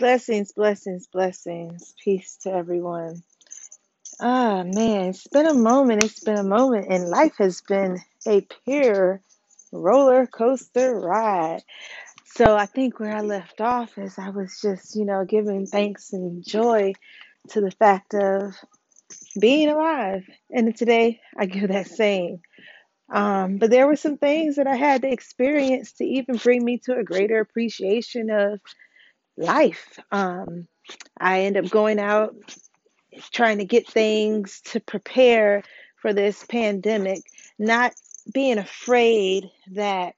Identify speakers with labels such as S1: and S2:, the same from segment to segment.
S1: Blessings, blessings, blessings. Peace to everyone. Ah, man, it's been a moment. It's been a moment, and life has been a pure roller coaster ride. So I think where I left off is I was just, you know, giving thanks and joy to the fact of being alive. And today I give that same. Um, but there were some things that I had to experience to even bring me to a greater appreciation of life. Um, I end up going out trying to get things to prepare for this pandemic, not being afraid that,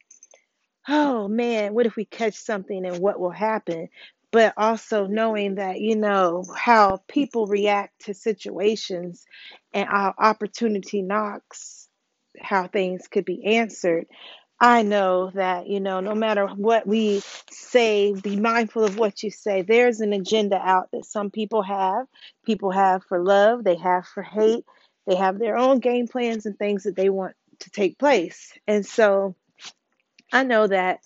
S1: oh man, what if we catch something and what will happen? But also knowing that, you know, how people react to situations and our opportunity knocks, how things could be answered. I know that, you know, no matter what we say, be mindful of what you say. There's an agenda out that some people have. People have for love, they have for hate, they have their own game plans and things that they want to take place. And so I know that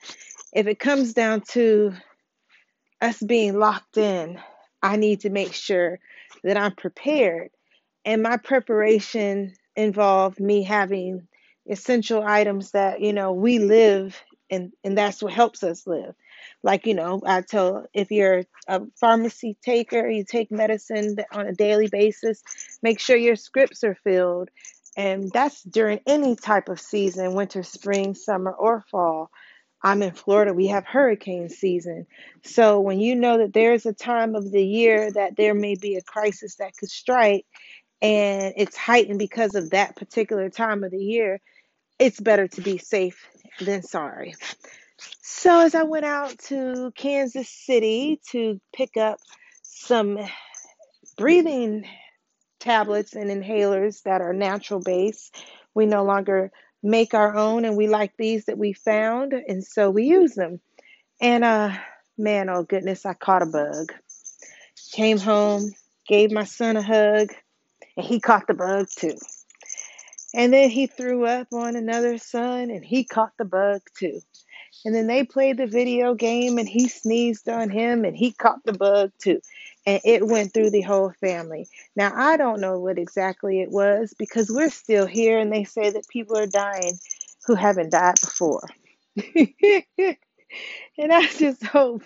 S1: if it comes down to us being locked in, I need to make sure that I'm prepared. And my preparation involved me having essential items that, you know, we live and and that's what helps us live. Like, you know, I tell if you're a pharmacy taker, you take medicine on a daily basis, make sure your scripts are filled. And that's during any type of season, winter, spring, summer, or fall I'm in Florida, we have hurricane season. So when you know that there's a time of the year that there may be a crisis that could strike and it's heightened because of that particular time of the year, it's better to be safe than sorry. So as I went out to Kansas City to pick up some breathing tablets and inhalers that are natural base, we no longer make our own and we like these that we found and so we use them. And uh man oh goodness i caught a bug. Came home gave my son a hug and he caught the bug too and then he threw up on another son and he caught the bug too and then they played the video game and he sneezed on him and he caught the bug too and it went through the whole family. Now, I don't know what exactly it was because we're still here and they say that people are dying who haven't died before. and I just hope,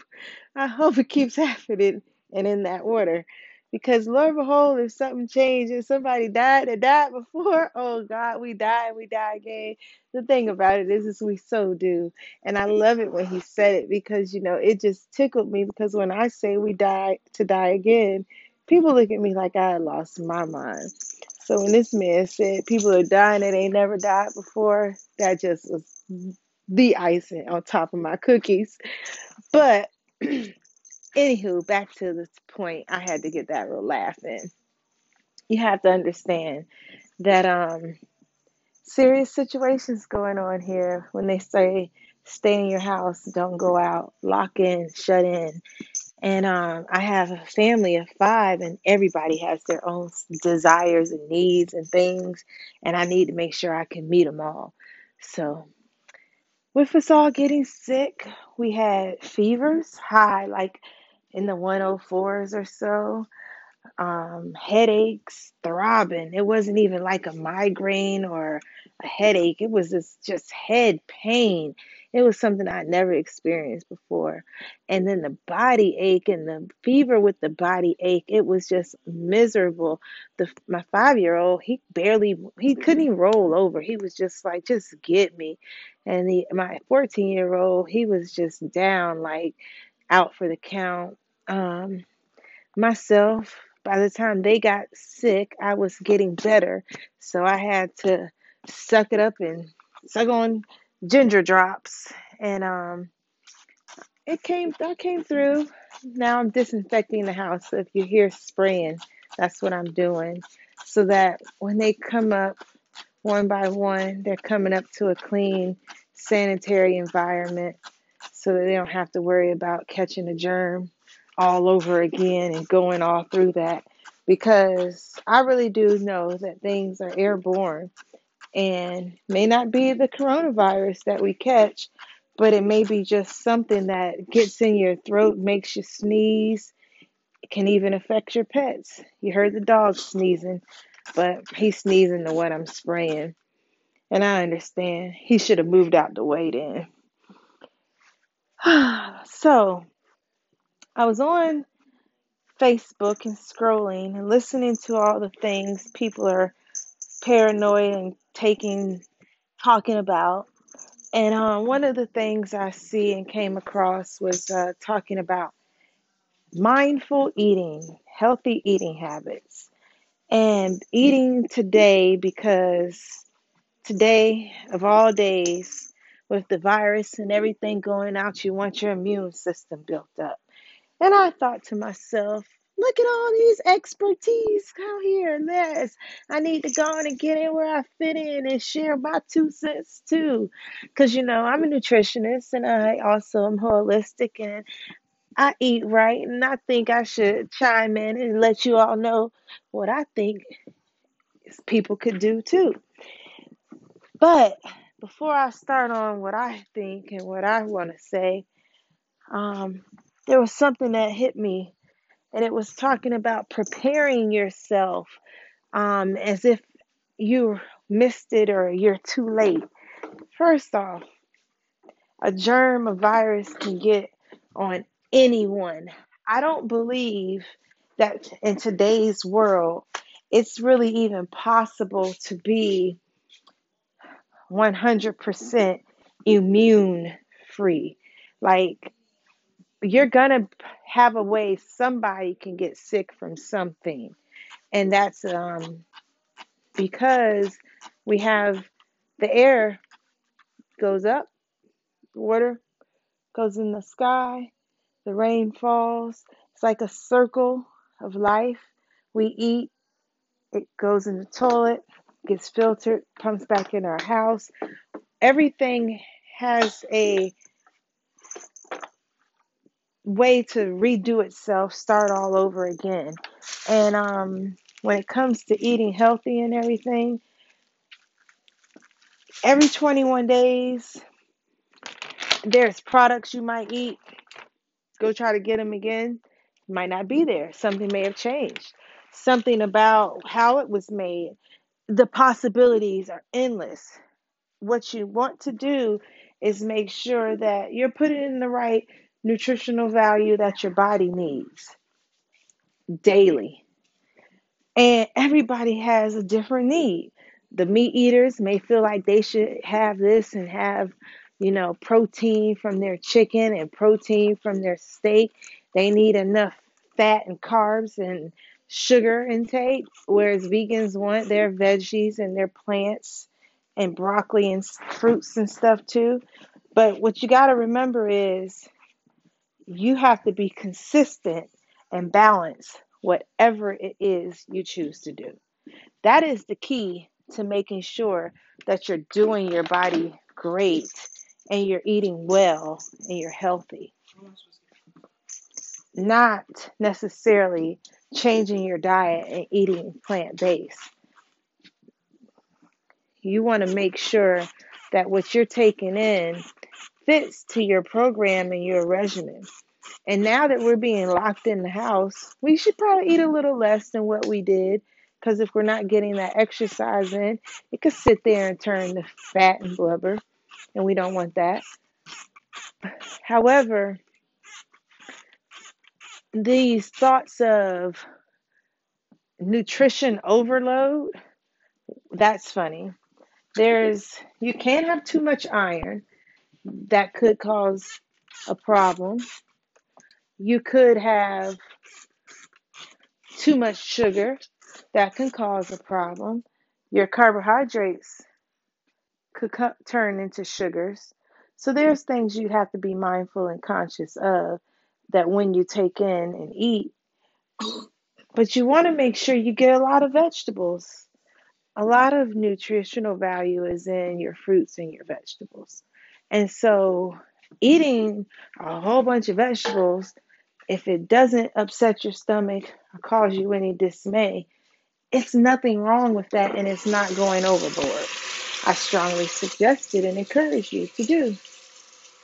S1: I hope it keeps happening and in that order. Because Lord behold, if something changed and somebody died that died before, oh God, we die, and we die again. The thing about it is, is we so do. And I love it when he said it because you know it just tickled me because when I say we die to die again, people look at me like I lost my mind. So when this man said people are dying that ain't never died before, that just was the icing on top of my cookies. But Anywho, back to this point, I had to get that real laugh in. You have to understand that um serious situations going on here when they say stay in your house, don't go out, lock in, shut in. And um, I have a family of five, and everybody has their own desires and needs and things, and I need to make sure I can meet them all. So, with us all getting sick, we had fevers high, like in the 104s or so, um, headaches, throbbing. It wasn't even like a migraine or a headache. It was just, just head pain. It was something I'd never experienced before. And then the body ache and the fever with the body ache, it was just miserable. The my 5-year-old, he barely he couldn't even roll over. He was just like just get me. And the my 14-year-old, he was just down like out for the count. Um, myself, by the time they got sick, I was getting better. So I had to suck it up and suck on ginger drops. And um, it came, I came through. Now I'm disinfecting the house. So if you hear spraying, that's what I'm doing. So that when they come up one by one, they're coming up to a clean, sanitary environment so that they don't have to worry about catching a germ all over again and going all through that because I really do know that things are airborne and may not be the coronavirus that we catch, but it may be just something that gets in your throat, makes you sneeze. It can even affect your pets. You heard the dog sneezing, but he's sneezing to what I'm spraying. And I understand. He should have moved out the way then. so I was on Facebook and scrolling and listening to all the things people are paranoid and taking, talking about. And um, one of the things I see and came across was uh, talking about mindful eating, healthy eating habits, and eating today because today, of all days, with the virus and everything going out, you want your immune system built up. And I thought to myself, look at all these expertise out here and this. I need to go and get in where I fit in and share my two cents too. Because, you know, I'm a nutritionist and I also am holistic and I eat right. And I think I should chime in and let you all know what I think people could do too. But before I start on what I think and what I want to say, um, there was something that hit me and it was talking about preparing yourself um, as if you missed it or you're too late. First off, a germ, a virus can get on anyone. I don't believe that in today's world it's really even possible to be 100% immune free. Like, you're gonna have a way somebody can get sick from something and that's um, because we have the air goes up, water goes in the sky, the rain falls. It's like a circle of life. We eat, it goes in the toilet, gets filtered, comes back in our house. Everything has a way to redo itself, start all over again. And um, when it comes to eating healthy and everything, every 21 days, there's products you might eat. Go try to get them again. Might not be there. Something may have changed. Something about how it was made. The possibilities are endless. What you want to do is make sure that you're putting in the right nutritional value that your body needs daily And everybody has a different need. The meat eaters may feel like they should have this and have, you know, protein from their chicken and protein from their steak. They need enough fat and carbs and sugar intake, whereas vegans want their veggies and their plants and broccoli and fruits and stuff too. But what you got to remember is you have to be consistent and balance whatever it is you choose to do. That is the key to making sure that you're doing your body great and you're eating well and you're healthy. Not necessarily changing your diet and eating plant based. You want to make sure that what you're taking in fits to your program and your regimen. And now that we're being locked in the house, we should probably eat a little less than what we did. Because if we're not getting that exercise in, it could sit there and turn to fat and blubber. And we don't want that. However, these thoughts of nutrition overload, that's funny. There's, you can't have too much iron. That could cause a problem. You could have too much sugar, that can cause a problem. Your carbohydrates could co- turn into sugars. So there's things you have to be mindful and conscious of that when you take in and eat. But you want to make sure you get a lot of vegetables. A lot of nutritional value is in your fruits and your vegetables. And so eating a whole bunch of vegetables, if it doesn't upset your stomach or cause you any dismay, it's nothing wrong with that and it's not going overboard. I strongly suggest it and encourage you to do.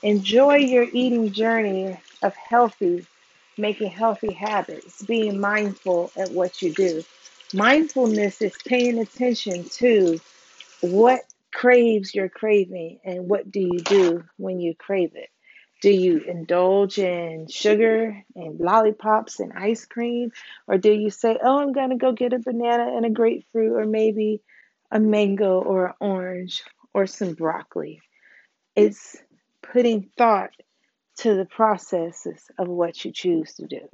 S1: Enjoy your eating journey of healthy, making healthy habits, being mindful at what you do. Mindfulness is paying attention to what craves your craving and what do you do when you crave it? Do you indulge in sugar and lollipops and ice cream? Or do you say, oh, I'm going to go get a banana and a grapefruit, or maybe a mango or an orange or some broccoli? It's putting thought to the processes of what you choose to do.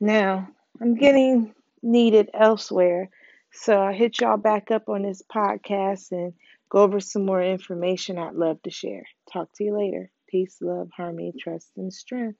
S1: Now, I'm getting needed elsewhere, so I hit y'all back up on this podcast and go over some more information I'd love to share. Talk to you later. Peace, love, harmony, trust, and strength.